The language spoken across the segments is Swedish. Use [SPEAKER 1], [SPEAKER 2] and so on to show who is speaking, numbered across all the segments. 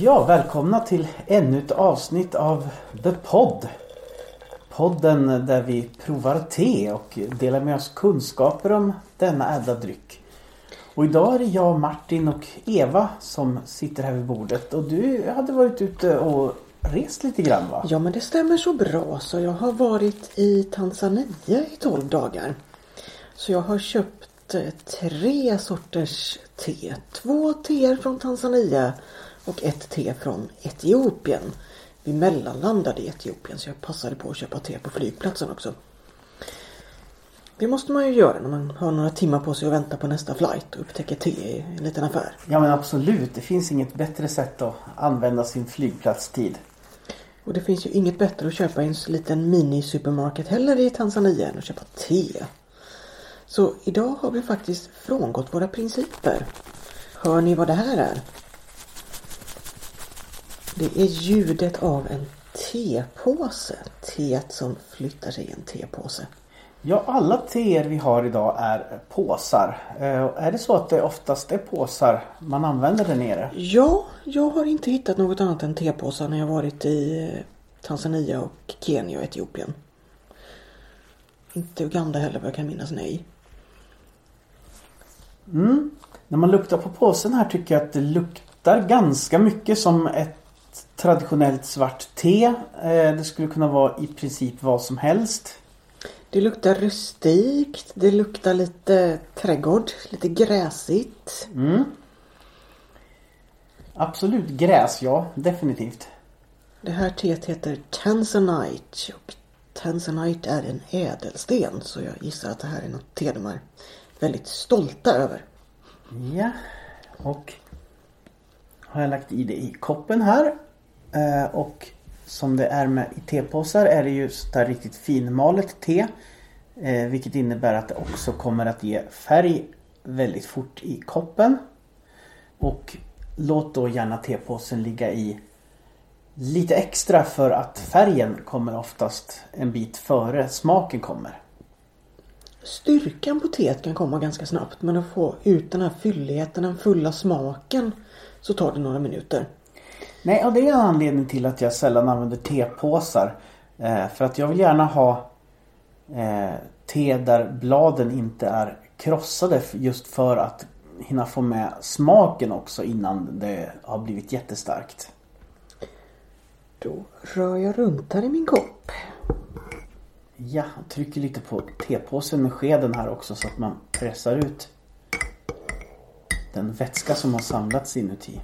[SPEAKER 1] Ja, välkomna till ännu ett avsnitt av The Pod. Podden där vi provar te och delar med oss kunskaper om denna ädla dryck. Och idag är det jag, Martin och Eva som sitter här vid bordet. Och du hade varit ute och rest lite grann va?
[SPEAKER 2] Ja men det stämmer så bra så jag har varit i Tanzania i 12 dagar. Så jag har köpt eh, tre sorters te. Två teer från Tanzania och ett te från Etiopien. Vi mellanlandade i Etiopien så jag passade på att köpa te på flygplatsen också. Det måste man ju göra när man har några timmar på sig att vänta på nästa flight och upptäcker te i en liten affär.
[SPEAKER 1] Ja men absolut, det finns inget bättre sätt att använda sin flygplatstid.
[SPEAKER 2] Och det finns ju inget bättre att köpa i en liten mini-supermarket heller i Tanzania än att köpa te. Så idag har vi faktiskt frångått våra principer. Hör ni vad det här är? Det är ljudet av en tepåse. Teet som flyttar sig i en tepåse.
[SPEAKER 1] Ja, alla teer vi har idag är påsar. Eh, är det så att det oftast är påsar man använder där nere?
[SPEAKER 2] Ja, jag har inte hittat något annat än tepåsar när jag varit i Tanzania och Kenya och Etiopien. Inte Uganda heller vad jag kan minnas, nej.
[SPEAKER 1] Mm. När man luktar på påsen här tycker jag att det luktar ganska mycket som ett traditionellt svart te. Eh, det skulle kunna vara i princip vad som helst.
[SPEAKER 2] Det luktar rustikt, det luktar lite trädgård, lite gräsigt.
[SPEAKER 1] Mm. Absolut gräs, ja. Definitivt.
[SPEAKER 2] Det här teet heter Tanzanite och Tanzanite är en ädelsten så jag gissar att det här är något te de är väldigt stolta över.
[SPEAKER 1] Ja, och har jag lagt i det i koppen här. Eh, och som det är med i tepåsar är det ju där riktigt finmalet te. Eh, vilket innebär att det också kommer att ge färg väldigt fort i koppen. Och låt då gärna tepåsen ligga i lite extra för att färgen kommer oftast en bit före smaken kommer.
[SPEAKER 2] Styrkan på teet kan komma ganska snabbt men att få ut den här fylligheten, den fulla smaken så tar det några minuter.
[SPEAKER 1] Nej, och det är en anledning till att jag sällan använder tepåsar. Eh, för att jag vill gärna ha eh, te där bladen inte är krossade just för att hinna få med smaken också innan det har blivit jättestarkt.
[SPEAKER 2] Då rör jag runt här i min kopp.
[SPEAKER 1] Ja, trycker lite på tepåsen med skeden här också så att man pressar ut den vätska som har samlats inuti.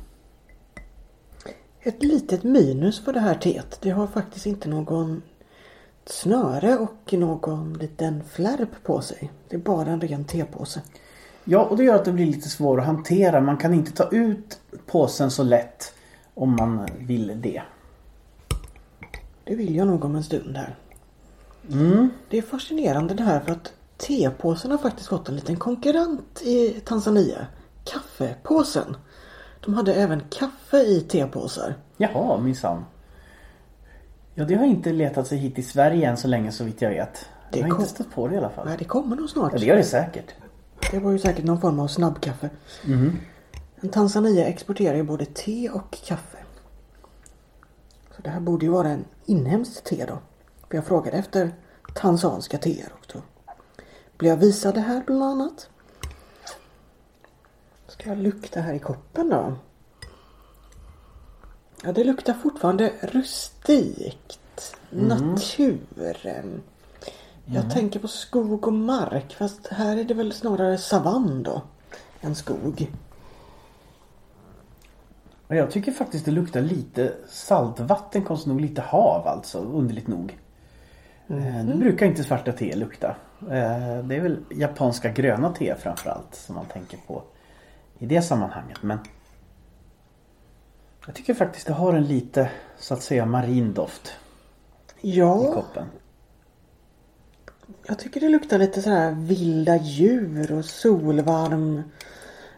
[SPEAKER 2] Ett litet minus för det här teet. Det har faktiskt inte någon snöre och någon liten flärp på sig. Det är bara en ren tepåse.
[SPEAKER 1] Ja, och det gör att det blir lite svårt att hantera. Man kan inte ta ut påsen så lätt om man vill det.
[SPEAKER 2] Det vill jag nog om en stund här.
[SPEAKER 1] Mm.
[SPEAKER 2] Det är fascinerande det här för att tepåsen har faktiskt fått en liten konkurrent i Tanzania. Kaffepåsen. De hade även kaffe i tepåsar.
[SPEAKER 1] Jaha, minsann. Ja, det har inte letat sig hit i Sverige än så länge så vitt jag vet.
[SPEAKER 2] Det
[SPEAKER 1] jag har
[SPEAKER 2] kom-
[SPEAKER 1] inte stött på det i alla fall.
[SPEAKER 2] Nej, det kommer nog snart.
[SPEAKER 1] Ja, det gör det säkert.
[SPEAKER 2] Det var ju säkert någon form av snabbkaffe. Men Tanzania exporterar ju både te och kaffe. Så det här borde ju vara en inhemskt te då. För jag frågade efter tanzanska teer och då blev jag visad det här bland annat. Ska jag lukta här i koppen då? Ja, det luktar fortfarande rustikt. Natur. Jag tänker på skog och mark fast här är det väl snarare savann då. Än skog.
[SPEAKER 1] Jag tycker faktiskt det luktar lite saltvatten, konstigt nog lite hav alltså, underligt nog. Eh, Det brukar inte svarta te lukta. Eh, Det är väl japanska gröna te framförallt som man tänker på i det sammanhanget. Men jag tycker faktiskt det har en lite så att säga marin doft i
[SPEAKER 2] Ja,
[SPEAKER 1] koppen.
[SPEAKER 2] jag tycker det luktar lite så här vilda djur och solvarm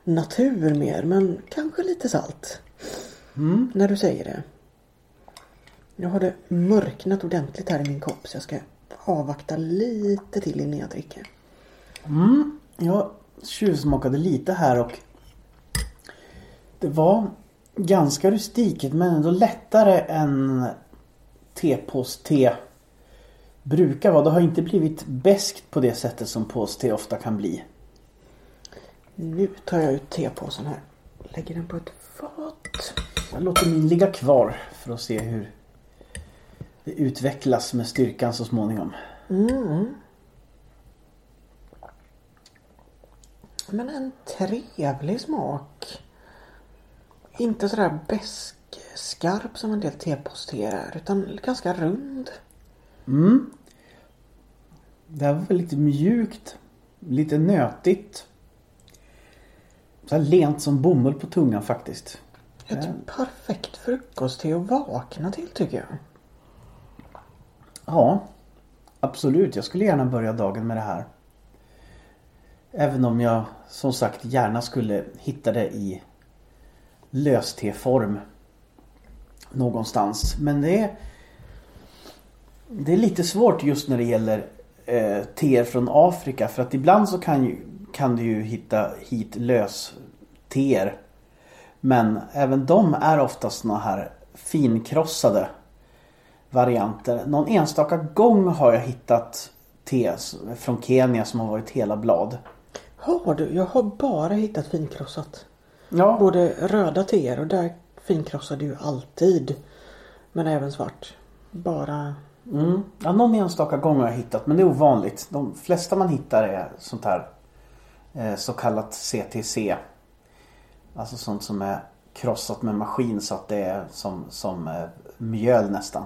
[SPEAKER 2] natur mer. Men kanske lite salt. När du säger det. Nu har det mörknat ordentligt här i min kopp så jag ska avvakta lite till innan jag dricker.
[SPEAKER 1] Jag tjuvsmakade lite här och det var ganska rustikt men ändå lättare än tepås-te brukar vara. Det har inte blivit beskt på det sättet som pås-te ofta kan bli.
[SPEAKER 2] Nu tar jag ut tepåsen här. Lägger den på ett fat.
[SPEAKER 1] Jag låter min ligga kvar för att se hur det utvecklas med styrkan så småningom.
[SPEAKER 2] Mm. Men en trevlig smak. Inte sådär skarp som en del tepåsteer är utan ganska rund.
[SPEAKER 1] Mm. Det här var väl lite mjukt. Lite nötigt. Så lent som bomull på tungan faktiskt.
[SPEAKER 2] Ett perfekt frukostte att vakna till tycker jag.
[SPEAKER 1] Ja, absolut. Jag skulle gärna börja dagen med det här. Även om jag som sagt gärna skulle hitta det i lösteform. Någonstans. Men det är, det är lite svårt just när det gäller eh, teer från Afrika. För att ibland så kan, ju, kan du ju hitta hit lösteer. Men även de är ofta såna här finkrossade varianter. Någon enstaka gång har jag hittat te från Kenya som har varit hela blad.
[SPEAKER 2] Har du? Jag har bara hittat finkrossat.
[SPEAKER 1] Ja,
[SPEAKER 2] Både röda teer och där finkrossar du ju alltid. Men även svart. Bara
[SPEAKER 1] mm. ja någon enstaka gång har jag hittat men det är ovanligt. De flesta man hittar är sånt här eh, så kallat CTC. Alltså sånt som är krossat med maskin så att det är som, som eh, mjöl nästan.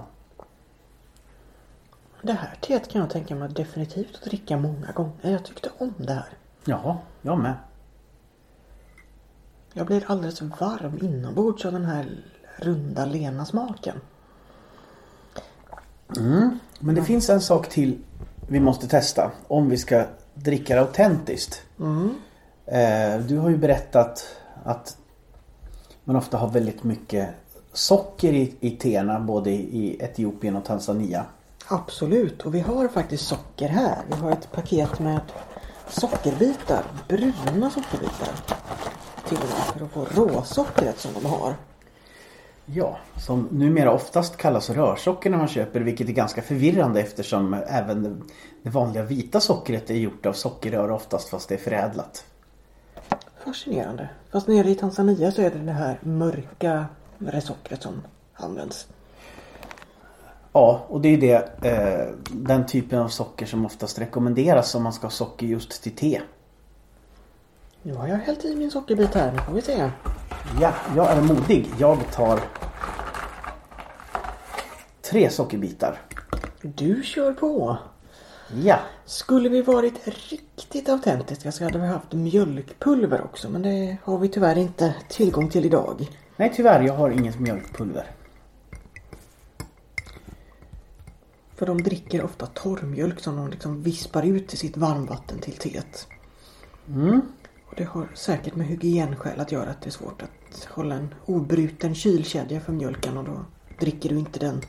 [SPEAKER 2] Det här teet kan jag tänka mig definitivt att dricka många gånger. Jag tyckte om det här.
[SPEAKER 1] Jaha, jag med.
[SPEAKER 2] Jag blir alldeles varm inombords av den här runda lena smaken.
[SPEAKER 1] Men det finns en sak till vi måste testa om vi ska dricka det autentiskt. Eh, du har ju berättat att man ofta har väldigt mycket socker i, i teerna både i, i Etiopien och Tanzania.
[SPEAKER 2] Absolut, och vi har faktiskt socker här. Vi har ett paket med sockerbitar. Bruna sockerbitar. Till och med för att få råsockret som de har.
[SPEAKER 1] Ja, som numera oftast kallas rörsocker när man köper vilket är ganska förvirrande eftersom även det- vanliga vita sockret är gjort av sockerrör oftast fast det är förädlat.
[SPEAKER 2] Fascinerande. Fast nere i Tanzania så är det det här mörka sockret som används.
[SPEAKER 1] Ja, och det är det, eh, den typen av socker som oftast rekommenderas om man ska ha socker just till te.
[SPEAKER 2] Nu har jag hällt i min sockerbit här. Nu får vi se.
[SPEAKER 1] Ja, jag är modig. Jag tar tre sockerbitar.
[SPEAKER 2] Du kör på.
[SPEAKER 1] Ja,
[SPEAKER 2] Skulle vi varit riktigt autentiska så hade vi haft mjölkpulver också. Men det har vi tyvärr inte tillgång till idag.
[SPEAKER 1] nej tyvärr jag har inget mjölkpulver.
[SPEAKER 2] För de dricker ofta torrmjölk som de liksom vispar ut i sitt varmvatten till teet. Och det har säkert med hygienskäl att göra att det är svårt att hålla en obruten kylkedja för mjölken och då dricker du inte den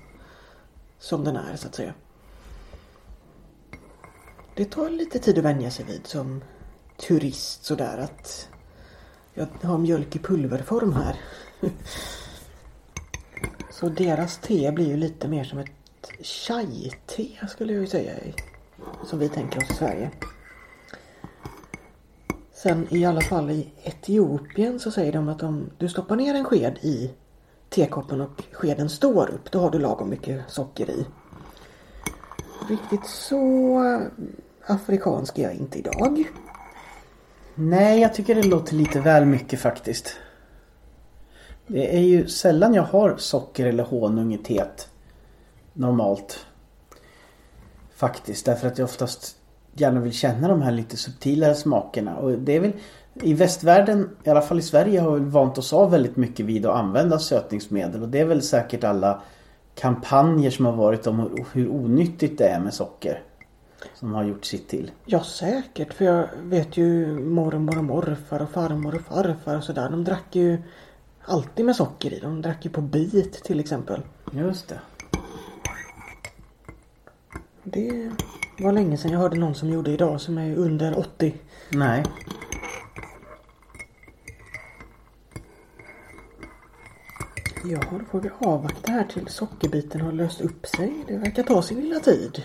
[SPEAKER 2] som den är så att säga. Det tar lite tid att vänja sig vid som turist sådär att jag har mjölk i pulverform här. Så deras te blir ju lite mer som ett chai-te skulle jag ju säga. Som vi tänker oss i Sverige. Sen i alla fall i Etiopien så säger de att om du stoppar ner en sked i tekoppen och skeden står upp då har du lagom mycket socker i. Riktigt så afrikansk är jag inte idag.
[SPEAKER 1] Nej, jag tycker det låter lite väl mycket faktiskt. Det är ju sällan jag har socker eller honung i teet. Normalt. Faktiskt, därför att jag oftast gärna vill känna de här lite subtilare smakerna. Och det är väl i västvärlden, i alla fall i Sverige, har vi vant oss av väldigt mycket vid att använda sötningsmedel. Och det är väl säkert alla kampanjer som har varit om hur- hur onyttigt det är med socker. Som har gjort sitt till.
[SPEAKER 2] Ja säkert för jag vet ju mormor och morfar och farmor och farfar och sådär. De drack ju alltid med socker i. De drack ju på bit till exempel.
[SPEAKER 1] Just det.
[SPEAKER 2] Det var länge sedan jag hörde någon som gjorde idag som är under 80.
[SPEAKER 1] Nej.
[SPEAKER 2] Ja, då får vi avvakta här till sockerbiten har löst upp sig. Det verkar ta sin lilla tid.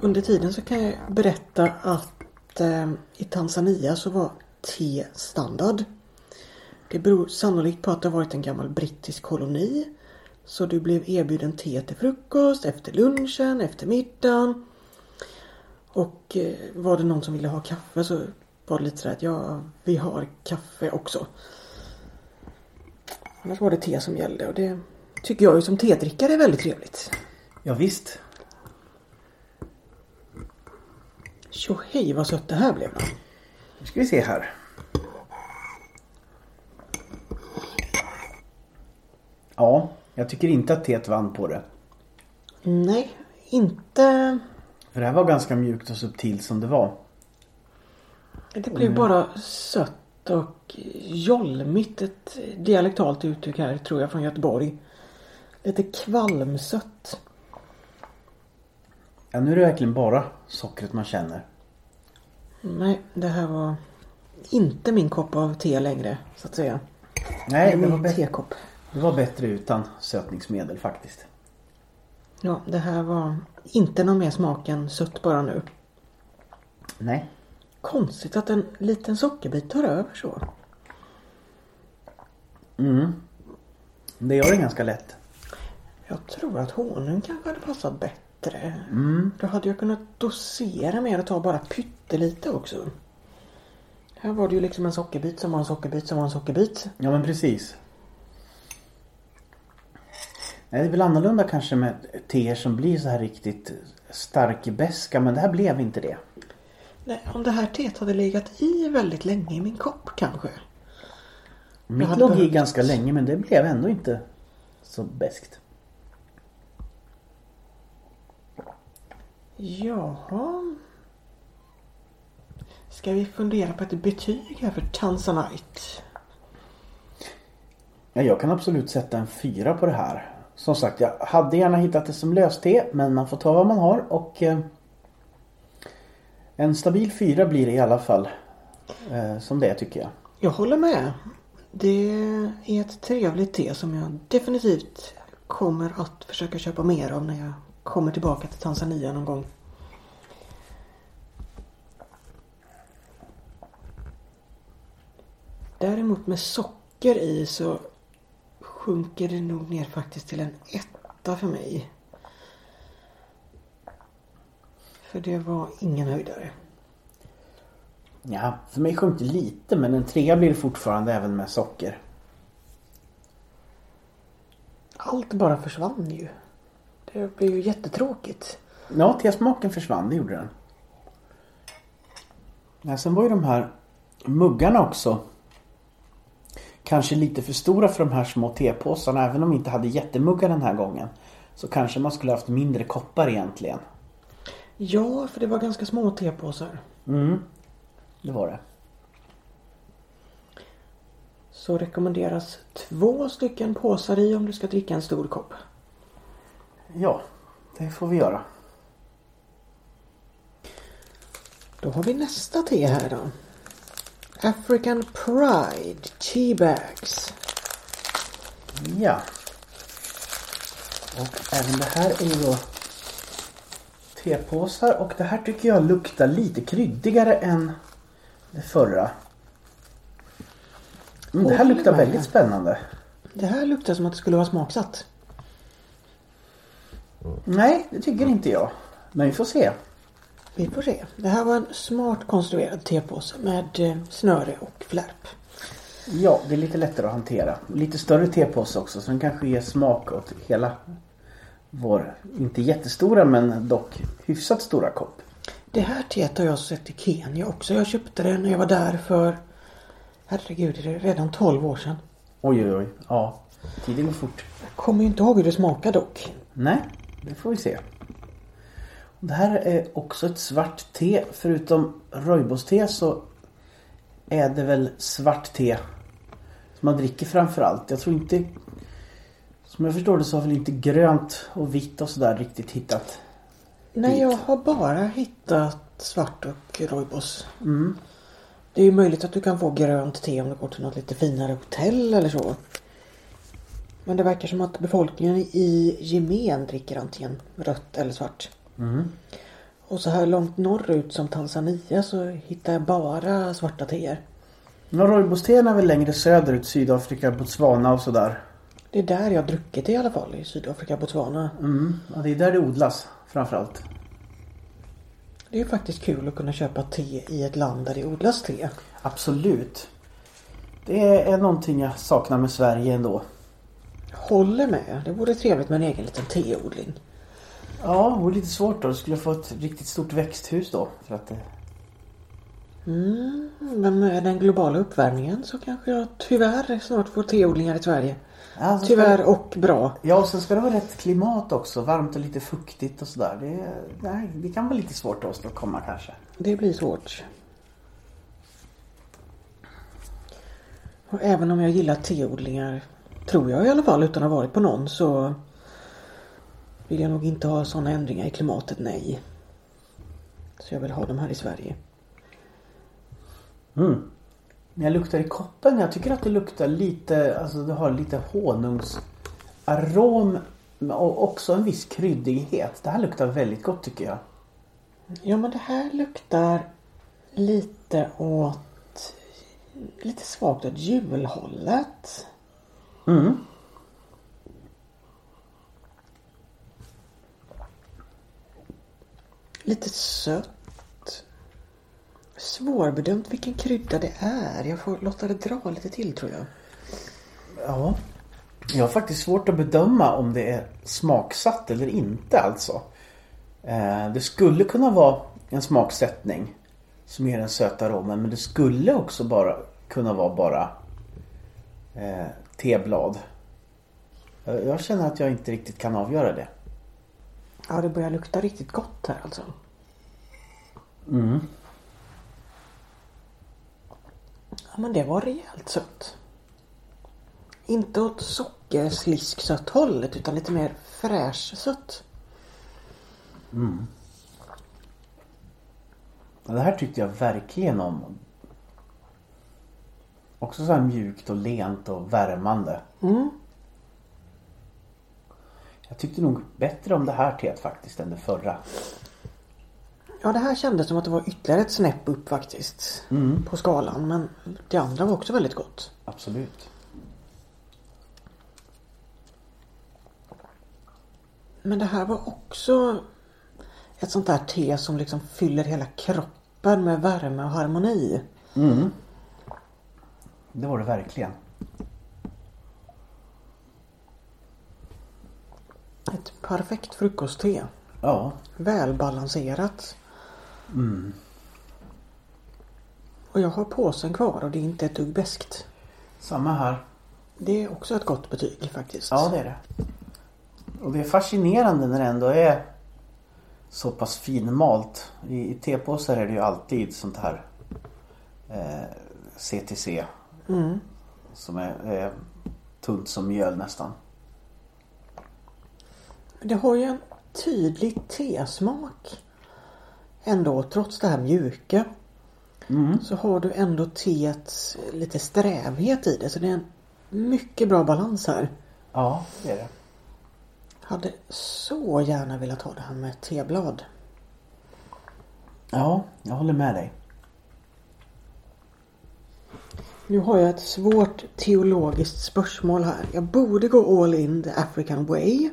[SPEAKER 2] Under tiden så kan jag berätta att eh, i Tanzania så var te standard. Det beror sannolikt på att det har varit en gammal brittisk koloni. Så du blev erbjuden te till frukost, efter lunchen, efter middagen. Och eh, var det någon som ville ha kaffe så var det lite sådär att ja, vi har kaffe också. Annars var det te som gällde och det tycker jag ju som tedrickare är väldigt trevligt.
[SPEAKER 1] Ja, visst.
[SPEAKER 2] Tjohej vad sött det här blev.
[SPEAKER 1] Nu ska vi se här. Ja, jag tycker inte att teet vann på det.
[SPEAKER 2] Nej, inte...
[SPEAKER 1] För det här var ganska mjukt och subtilt som det var.
[SPEAKER 2] Det blev bara sött och jolmigt. Ett dialektalt uttryck här tror jag från Göteborg. Lite kvalmsött.
[SPEAKER 1] Ja, nu är det verkligen bara sockret man känner.
[SPEAKER 2] Nej, det här var inte min kopp av te längre så att säga.
[SPEAKER 1] Nej, det var,
[SPEAKER 2] min tekopp.
[SPEAKER 1] Det var bättre utan sötningsmedel faktiskt.
[SPEAKER 2] Ja, det här var inte någon mer smak än sött bara nu.
[SPEAKER 1] Nej.
[SPEAKER 2] Konstigt att en liten sockerbit tar över så.
[SPEAKER 1] Mm. Det gör det ganska lätt.
[SPEAKER 2] Jag tror att honung kanske hade passat bättre.
[SPEAKER 1] Mm.
[SPEAKER 2] Då hade jag kunnat dosera mer och ta bara pyttelite också. Här var det ju liksom en sockerbit som var en sockerbit som var en sockerbit.
[SPEAKER 1] Ja, men precis. Nej, det är väl annorlunda kanske med teer som blir så här riktigt starkbeska men det här blev inte det.
[SPEAKER 2] Nej, om det här teet hade legat i väldigt länge i min kopp kanske.
[SPEAKER 1] Mitt låg i ganska länge men det blev ändå inte så beskt.
[SPEAKER 2] Jaha. Ska vi fundera på ett betyg här för Tanzanite?
[SPEAKER 1] Ja, jag kan absolut sätta en fyra på det här. Som sagt, jag hade gärna hittat det som löste men man får ta vad man har och eh, en stabil fyra blir det i alla fall. Eh, som det är, tycker jag.
[SPEAKER 2] Jag håller med. Det är ett trevligt te som jag definitivt kommer att försöka köpa mer av när jag kommer tillbaka till Tanzania någon gång. Däremot med socker i så sjunker det nog ner faktiskt till en etta för mig. För det var ingen höjdare.
[SPEAKER 1] Ja, för mig sjönk det lite men en trea blir det fortfarande även med socker.
[SPEAKER 2] Allt bara försvann ju. Det blev ju jättetråkigt.
[SPEAKER 1] Ja, tesmaken försvann, det gjorde den. Ja, sen var ju de här muggarna också kanske lite för stora för de här små tepåsarna. Även om vi inte hade jättemuggar den här gången. Så kanske man skulle haft mindre koppar egentligen.
[SPEAKER 2] Ja, för det var ganska små tepåsar.
[SPEAKER 1] Mm, det var det.
[SPEAKER 2] Så rekommenderas två stycken påsar i om du ska dricka en stor kopp.
[SPEAKER 1] Ja, det får vi göra.
[SPEAKER 2] Då har vi nästa te här då. African Pride Tea Bags.
[SPEAKER 1] Ja. Och även det här är ju då tepåsar och det här tycker jag luktar lite kryddigare än det förra. Men det här luktar väldigt spännande.
[SPEAKER 2] Det här luktar som att det skulle vara smaksatt.
[SPEAKER 1] Nej, det tycker inte jag. Men vi får se.
[SPEAKER 2] Vi får se. Det här var en smart konstruerad tepåse med eh, snöre och flärp.
[SPEAKER 1] Ja, det är lite lättare att hantera. Lite större tepåse också så den kanske ger smak åt hela vår, inte jättestora men dock hyfsat stora kopp.
[SPEAKER 2] Det här teet har jag sett i Kenya också. Jag köpte det när jag var där för Herregud, är det redan 12 år sedan?
[SPEAKER 1] Oj, oj, oj. Ja, tiden går fort.
[SPEAKER 2] Jag kommer ju inte ihåg hur det smakar dock.
[SPEAKER 1] Nej, det får vi se. Det här är också ett svart te. Förutom rooibos-te så är det väl svart te som man dricker framförallt. Jag tror inte... Som jag förstår det så har väl inte grönt och vitt och sådär riktigt hittat.
[SPEAKER 2] Nej, jag har bara hittat svart och rooibos.
[SPEAKER 1] Mm.
[SPEAKER 2] Det är ju möjligt att du kan få grönt te om du går till något lite finare hotell eller så. Men det verkar som att befolkningen i gemen dricker antingen rött eller svart. Och så här långt norrut som Tanzania så hittar jag bara svarta teer.
[SPEAKER 1] Men rooibos-teen är väl längre söderut, Sydafrika, Botswana och sådär.
[SPEAKER 2] Det är där jag har druckit det i alla fall. I Sydafrika, Botswana.
[SPEAKER 1] Mm. Ja, det är där det odlas framförallt.
[SPEAKER 2] Det är ju faktiskt kul att kunna köpa te i ett land där det odlas te.
[SPEAKER 1] Absolut. Det är någonting jag saknar med Sverige ändå.
[SPEAKER 2] Håller med. Det vore trevligt med en egen liten teodling.
[SPEAKER 1] Ja, det vore lite svårt då. Du skulle få ett riktigt stort växthus då. För att det...
[SPEAKER 2] Mm, men med den globala uppvärmningen så kanske jag tyvärr snart får teodlingar i Sverige.
[SPEAKER 1] Ja,
[SPEAKER 2] Tyvärr
[SPEAKER 1] det...
[SPEAKER 2] och bra.
[SPEAKER 1] Ja, och sen ska det vara rätt klimat också. Varmt och lite fuktigt och sådär. Det, nej, det kan vara lite svårt att åstadkomma kanske.
[SPEAKER 2] Det blir svårt. Och även om jag gillar teodlingar, tror jag i alla fall utan att ha varit på någon, så vill jag nog inte ha sådana ändringar i klimatet, nej. Så jag vill ha dem här i Sverige.
[SPEAKER 1] Mm. När jag luktar i koppen, jag tycker att det luktar lite, alltså det har lite honungsarom och också en viss kryddighet. Det här luktar väldigt gott tycker jag.
[SPEAKER 2] Ja men det här luktar lite åt lite svagt åt julhållet.
[SPEAKER 1] Mm.
[SPEAKER 2] Lite sött. Svårbedömt vilken krydda det är. Jag får låta det dra lite till tror jag.
[SPEAKER 1] Ja. Jag har faktiskt svårt att bedöma om det är smaksatt eller inte alltså. Eh, det skulle kunna vara en smaksättning som ger den söta aromen men det skulle också bara kunna vara bara eh, teblad. Jag känner att jag inte riktigt kan avgöra det.
[SPEAKER 2] Ja det börjar lukta riktigt gott här alltså.
[SPEAKER 1] Mm.
[SPEAKER 2] Ja men det var rejält sött. Inte åt sockerslisksött hållet utan lite mer fräsch sött.
[SPEAKER 1] Ja, Det här tyckte jag verkligen om. Också så här mjukt och lent och värmande.
[SPEAKER 2] Mm.
[SPEAKER 1] Jag tyckte nog bättre om det här teet faktiskt än det förra.
[SPEAKER 2] Ja det här kändes som att det var ytterligare ett snäpp upp faktiskt. På skalan men det andra var också väldigt gott.
[SPEAKER 1] Absolut.
[SPEAKER 2] Men det här var också ett sånt där te som liksom fyller hela kroppen med värme och harmoni.
[SPEAKER 1] Det var det verkligen.
[SPEAKER 2] Ett perfekt frukostte.
[SPEAKER 1] Ja,
[SPEAKER 2] Välbalanserat. Och jag har påsen kvar och det är inte ett dugg beskt.
[SPEAKER 1] samma här.
[SPEAKER 2] Det är också ett gott betyg faktiskt.
[SPEAKER 1] Ja, det är det. Och det är fascinerande när det ändå är så pass finmalt. I, i tepåsar är det ju alltid sånt här eh, CTC. Som är, är tunt som mjöl nästan.
[SPEAKER 2] Det har ju en tydlig tesmak. Ändå trots det här mjuka. Så har du ändå teets lite strävhet i det. Så det är en mycket bra balans här.
[SPEAKER 1] Ja, det är det.
[SPEAKER 2] Hade så gärna velat ha det här med teblad.
[SPEAKER 1] Ja, jag håller med dig.
[SPEAKER 2] Nu har jag ett svårt teologiskt spörsmål här. Jag borde gå all in the African way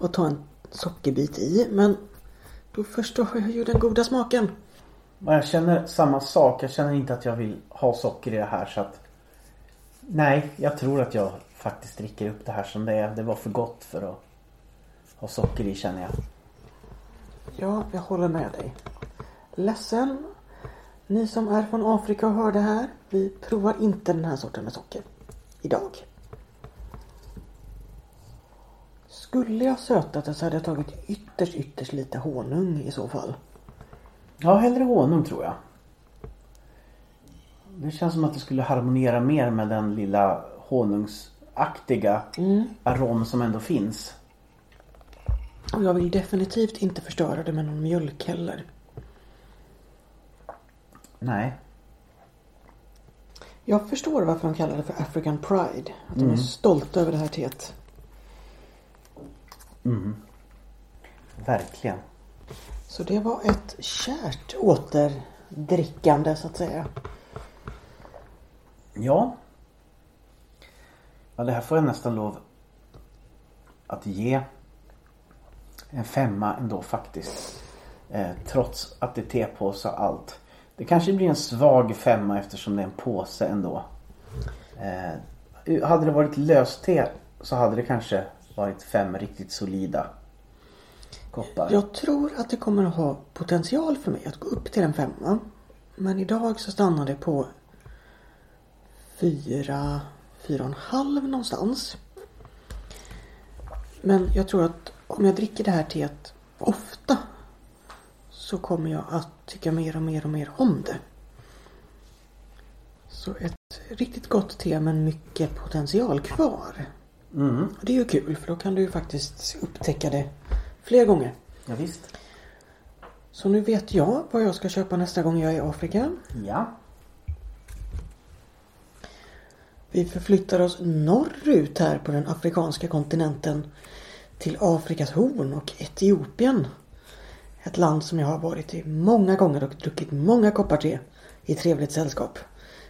[SPEAKER 2] och ta en sockerbit i. Men då förstår jag ju den goda smaken.
[SPEAKER 1] Jag känner samma sak. Jag känner inte att jag vill ha socker i det här så att Nej, jag tror att jag faktiskt dricker upp det här som det är. Det var för gott för att ha socker i känner jag.
[SPEAKER 2] Ja, jag håller med dig. Ledsen. Ni som är från Afrika och hör det här. Vi provar inte den här sorten med socker. Idag. Skulle jag sötat det så hade jag tagit ytterst, ytterst lite honung i så fall.
[SPEAKER 1] Ja, hellre honung tror jag. Det känns som att det skulle harmonera mer med den lilla honungsaktiga arom som ändå finns.
[SPEAKER 2] Och jag vill definitivt inte förstöra det med någon mjölk heller.
[SPEAKER 1] Nej.
[SPEAKER 2] Jag förstår varför de kallar det för African Pride. Att de är stolta över det här teet.
[SPEAKER 1] Verkligen.
[SPEAKER 2] Så det var ett kärt återdrickande så att säga.
[SPEAKER 1] Ja. Ja, det här får jag nästan lov att ge en femma ändå faktiskt. Eh, trots att det är tepåse och allt. Det kanske blir en svag femma eftersom det är en påse ändå. Eh, hade det varit löste så hade det kanske varit fem riktigt solida koppar.
[SPEAKER 2] Jag tror att det kommer att ha potential för mig att gå upp till en femma. Men idag så stannar det på fyra, fyra och en halv någonstans. Men jag tror att om jag dricker det här teet ofta så kommer jag att tycka mer och mer och mer om det. Så ett riktigt gott te men mycket potential kvar.
[SPEAKER 1] Mm.
[SPEAKER 2] Och det är ju kul för då kan du ju faktiskt upptäcka det fler gånger.
[SPEAKER 1] Ja, visst.
[SPEAKER 2] Så nu vet jag vad jag ska köpa nästa gång jag är i Afrika.
[SPEAKER 1] Ja.
[SPEAKER 2] Vi förflyttar oss norrut här på den afrikanska kontinenten till Afrikas horn och Etiopien. Ett land som jag har varit i många gånger och druckit många koppar te i trevligt sällskap.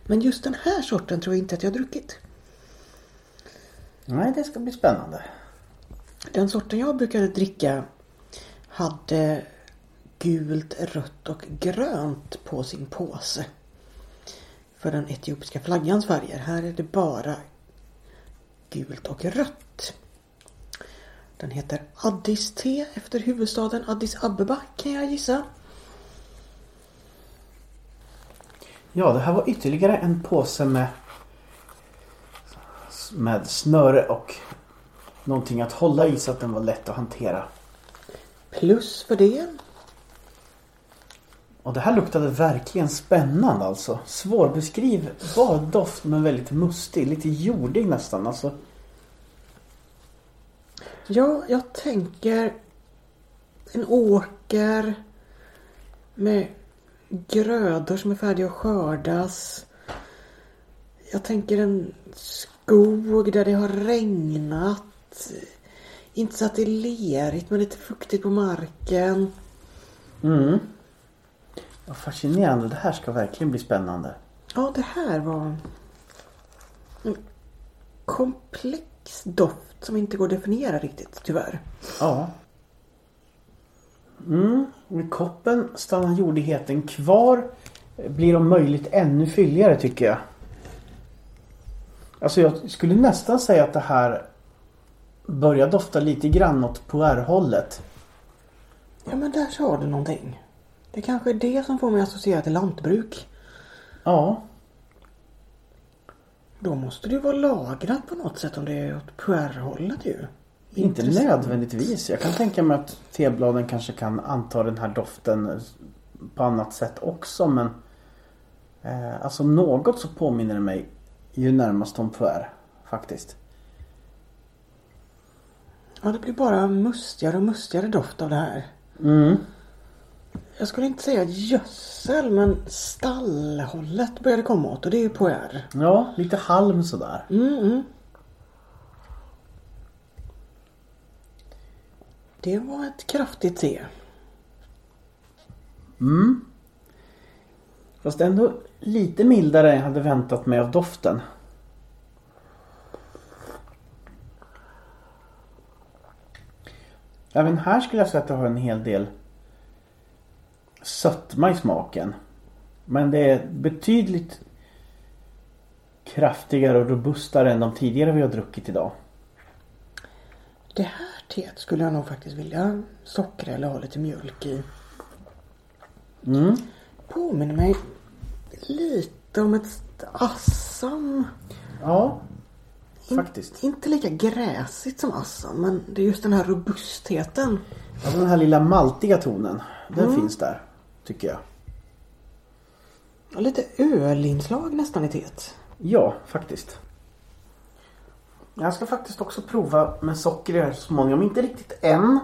[SPEAKER 2] Men just den här sorten tror jag inte att jag har druckit.
[SPEAKER 1] Nej, det ska bli spännande.
[SPEAKER 2] Den sorten jag brukade dricka hade gult, rött och grönt på sin påse. För den etiopiska flaggans färger. Här är det bara gult och rött. Den heter Addis te efter huvudstaden Addis Abeba kan jag gissa.
[SPEAKER 1] Ja, det här var ytterligare en påse med med snöre och någonting att hålla i så att den var lätt att hantera.
[SPEAKER 2] Plus för det.
[SPEAKER 1] Och det här luktade verkligen spännande alltså. Svårbeskriv var doft men väldigt mustig, lite jordig nästan alltså.
[SPEAKER 2] Ja, jag tänker en åker med grödor som är färdiga att skördas. Jag tänker en skog där det har regnat. Inte så att det är lerigt men lite fuktigt på marken.
[SPEAKER 1] Mm. Ja, fascinerande. Det här ska verkligen bli spännande.
[SPEAKER 2] Ja, det här var en komplex doft som inte går att definiera riktigt, tyvärr.
[SPEAKER 1] Ja. Mm. Med koppen stannar jordigheten kvar. Blir om möjligt ännu fylligare tycker jag. Alltså jag skulle nästan säga att det här börjar dofta lite grann åt poärhållet.
[SPEAKER 2] Ja, men där sa du någonting. Det kanske är det som får mig att associera till lantbruk.
[SPEAKER 1] Ja.
[SPEAKER 2] Då måste det ju vara lagrat på något sätt om det är åt puerhållet ju.
[SPEAKER 1] Inte
[SPEAKER 2] Intressant.
[SPEAKER 1] nödvändigtvis. Jag kan tänka mig att tebladen kanske kan anta den här doften på annat sätt också men eh, Alltså något så påminner det mig ju närmast om puer faktiskt.
[SPEAKER 2] Ja, det blir bara mustigare och mustigare doft av det här.
[SPEAKER 1] Mm.
[SPEAKER 2] Jag skulle inte säga gödsel men stallhållet började komma åt och det är ju puer.
[SPEAKER 1] Ja, lite halm sådär.
[SPEAKER 2] Mm, mm. Det var ett kraftigt te.
[SPEAKER 1] Mm. Fast ändå lite mildare än jag hade väntat mig av doften. Även här skulle jag säga att det har en hel del sötma i smaken. Men det är betydligt kraftigare och robustare än de tidigare vi har druckit idag.
[SPEAKER 2] Det här teet skulle jag nog faktiskt vilja sockra eller ha lite mjölk i.
[SPEAKER 1] Mm.
[SPEAKER 2] Påminner mig lite om ett Assam.
[SPEAKER 1] Ja, faktiskt.
[SPEAKER 2] Inte lika gräsigt som Assam men det är just den här robustheten.
[SPEAKER 1] Ja, den här lilla maltiga tonen. Den finns där. Tycker jag.
[SPEAKER 2] Och lite ölinslag nästan i teet.
[SPEAKER 1] Ja, faktiskt. Jag ska faktiskt också prova med socker i det här så småningom. Inte riktigt än.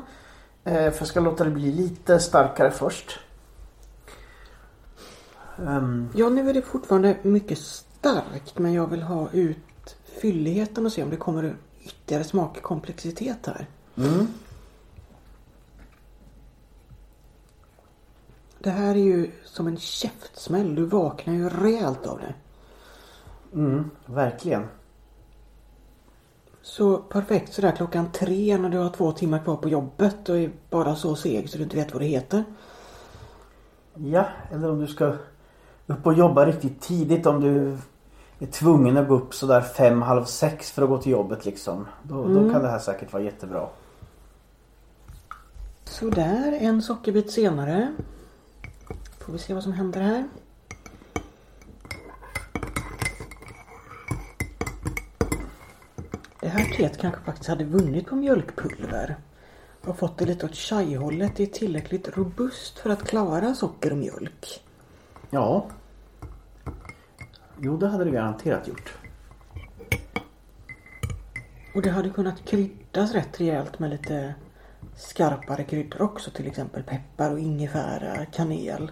[SPEAKER 1] eh, För jag ska låta det bli lite starkare först. Um...
[SPEAKER 2] Ja, nu är det fortfarande mycket starkt men jag vill ha ut fylligheten och se om det kommer ytterligare smakkomplexitet här.
[SPEAKER 1] Mm.
[SPEAKER 2] Det här är ju som en käftsmäll. Du vaknar ju rejält av det.
[SPEAKER 1] Mm, verkligen.
[SPEAKER 2] Så perfekt sådär klockan tre när du har två timmar kvar på jobbet och är bara så seg så du inte vet vad det heter.
[SPEAKER 1] Ja, eller om du ska upp och jobba riktigt tidigt om du är tvungen att gå upp sådär fem, halv sex för att gå till jobbet liksom. Då, då kan det här säkert vara jättebra.
[SPEAKER 2] Sådär, en sockerbit senare. Får vi se vad som händer här. Det här teet kanske faktiskt hade vunnit på mjölkpulver. Och fått det lite åt chai-hållet. Det är tillräckligt robust för att klara socker och mjölk.
[SPEAKER 1] Ja. Jo, det hade det garanterat gjort.
[SPEAKER 2] Och det hade kunnat kryddas rätt rejält med lite skarpare kryddor också. Till exempel peppar och ingefära, kanel.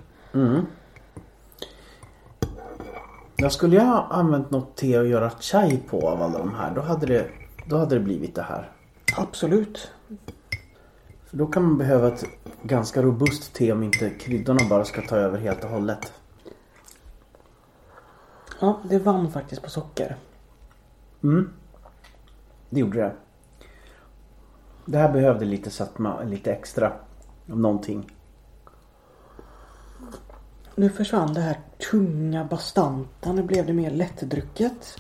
[SPEAKER 1] Jag skulle jag ha använt något te att göra chai på av alla de här. Då hade det, då hade det blivit det här.
[SPEAKER 2] Absolut.
[SPEAKER 1] För då kan man behöva ett ganska robust te om inte kryddorna bara ska ta över helt och hållet.
[SPEAKER 2] Ja, det vann faktiskt på socker.
[SPEAKER 1] Det gjorde det. Det här behövde lite sötma, lite extra. Om någonting.
[SPEAKER 2] Nu försvann det här tunga, bastanta. Nu blev det mer lättdrucket.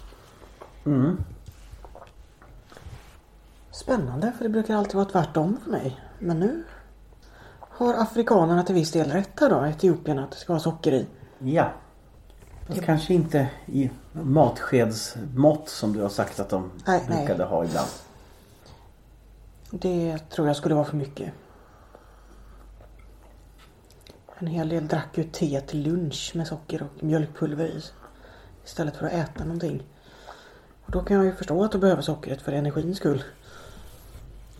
[SPEAKER 2] Spännande, för det brukar alltid vara tvärtom för mig. Men nu har afrikanerna till viss del rätt här då, Etiopien, att det ska vara socker i.
[SPEAKER 1] Ja. Fast kanske inte i matskedsmått som du har sagt att de
[SPEAKER 2] Nej, nej.
[SPEAKER 1] brukade ha ibland.
[SPEAKER 2] Det tror jag skulle vara för mycket. En hel del drack ju te till lunch med socker och mjölkpulver i. Istället för att äta någonting. Och då kan jag ju förstå att du behöver sockret för energins skull.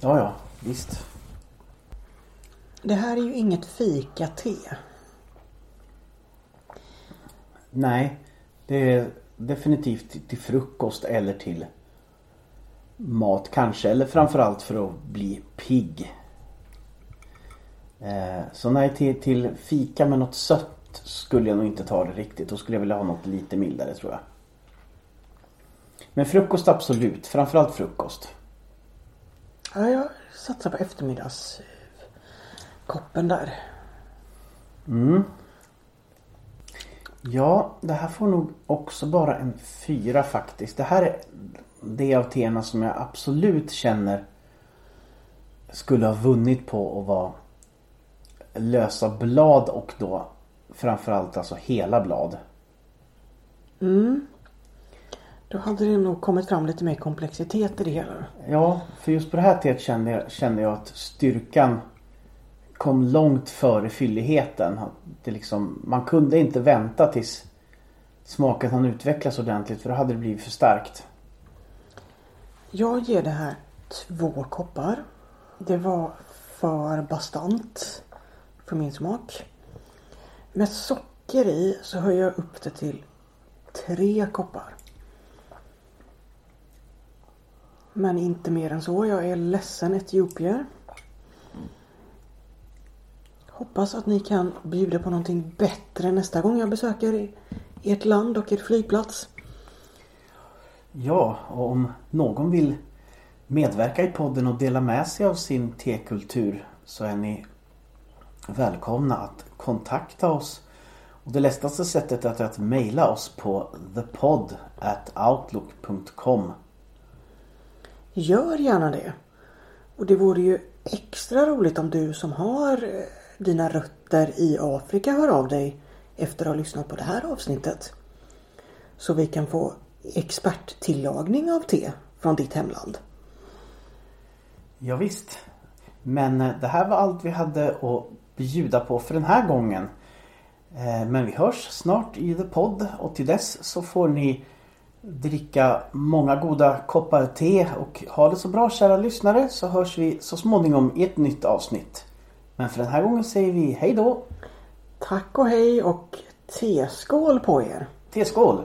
[SPEAKER 1] Ja, ja, visst.
[SPEAKER 2] Det här är ju inget fika-te.
[SPEAKER 1] Nej, det är definitivt till- till frukost eller till mat kanske. Eller framförallt för att bli pigg. Eh, Så nej, till, till fika med något sött skulle jag nog inte ta det riktigt. Då skulle jag vilja ha något lite mildare tror jag. Men frukost absolut. Framförallt frukost.
[SPEAKER 2] Ja, jag satsar på eftermiddagskoppen där.
[SPEAKER 1] Ja, det här får nog också bara en fyra faktiskt. Det här är det av teerna som jag absolut känner skulle ha vunnit på att vara lösa blad och då framförallt alltså hela blad.
[SPEAKER 2] Då hade det nog kommit fram lite mer komplexitet i det hela.
[SPEAKER 1] Ja, för just på det här teet kände jag, kände jag att styrkan kom långt före fylligheten. Det liksom, man kunde inte vänta tills smaken hann utvecklas ordentligt för då hade det blivit för starkt.
[SPEAKER 2] Jag ger det här två koppar. Det var för bastant för min smak. Med socker i så höjer jag upp det till tre koppar. Men inte mer än så. Jag är ledsen etiopier. Hoppas att ni kan bjuda på någonting bättre nästa gång jag besöker ert land och er flygplats.
[SPEAKER 1] Ja, och om någon vill medverka i podden och dela med sig av sin tekultur så är ni välkomna att kontakta oss. Och det lättaste sättet är att mejla oss på thepod outlook.com.
[SPEAKER 2] Gör gärna det. Och det vore ju extra roligt om du som har eh, dina rötter i Afrika hör av dig efter att ha lyssnat på det här avsnittet. Så vi kan få experttillagning av te från ditt hemland.
[SPEAKER 1] Ja, visst. Men eh, det här var allt vi hade att bjuda på för den här gången. Eh, men vi hörs snart i The Podd och till dess så får ni dricka många goda koppar te och ha det så bra kära lyssnare så hörs vi så småningom i ett nytt avsnitt. Men för den här gången säger vi hej då!
[SPEAKER 2] Tack och hej och teskål på er!
[SPEAKER 1] Teskål!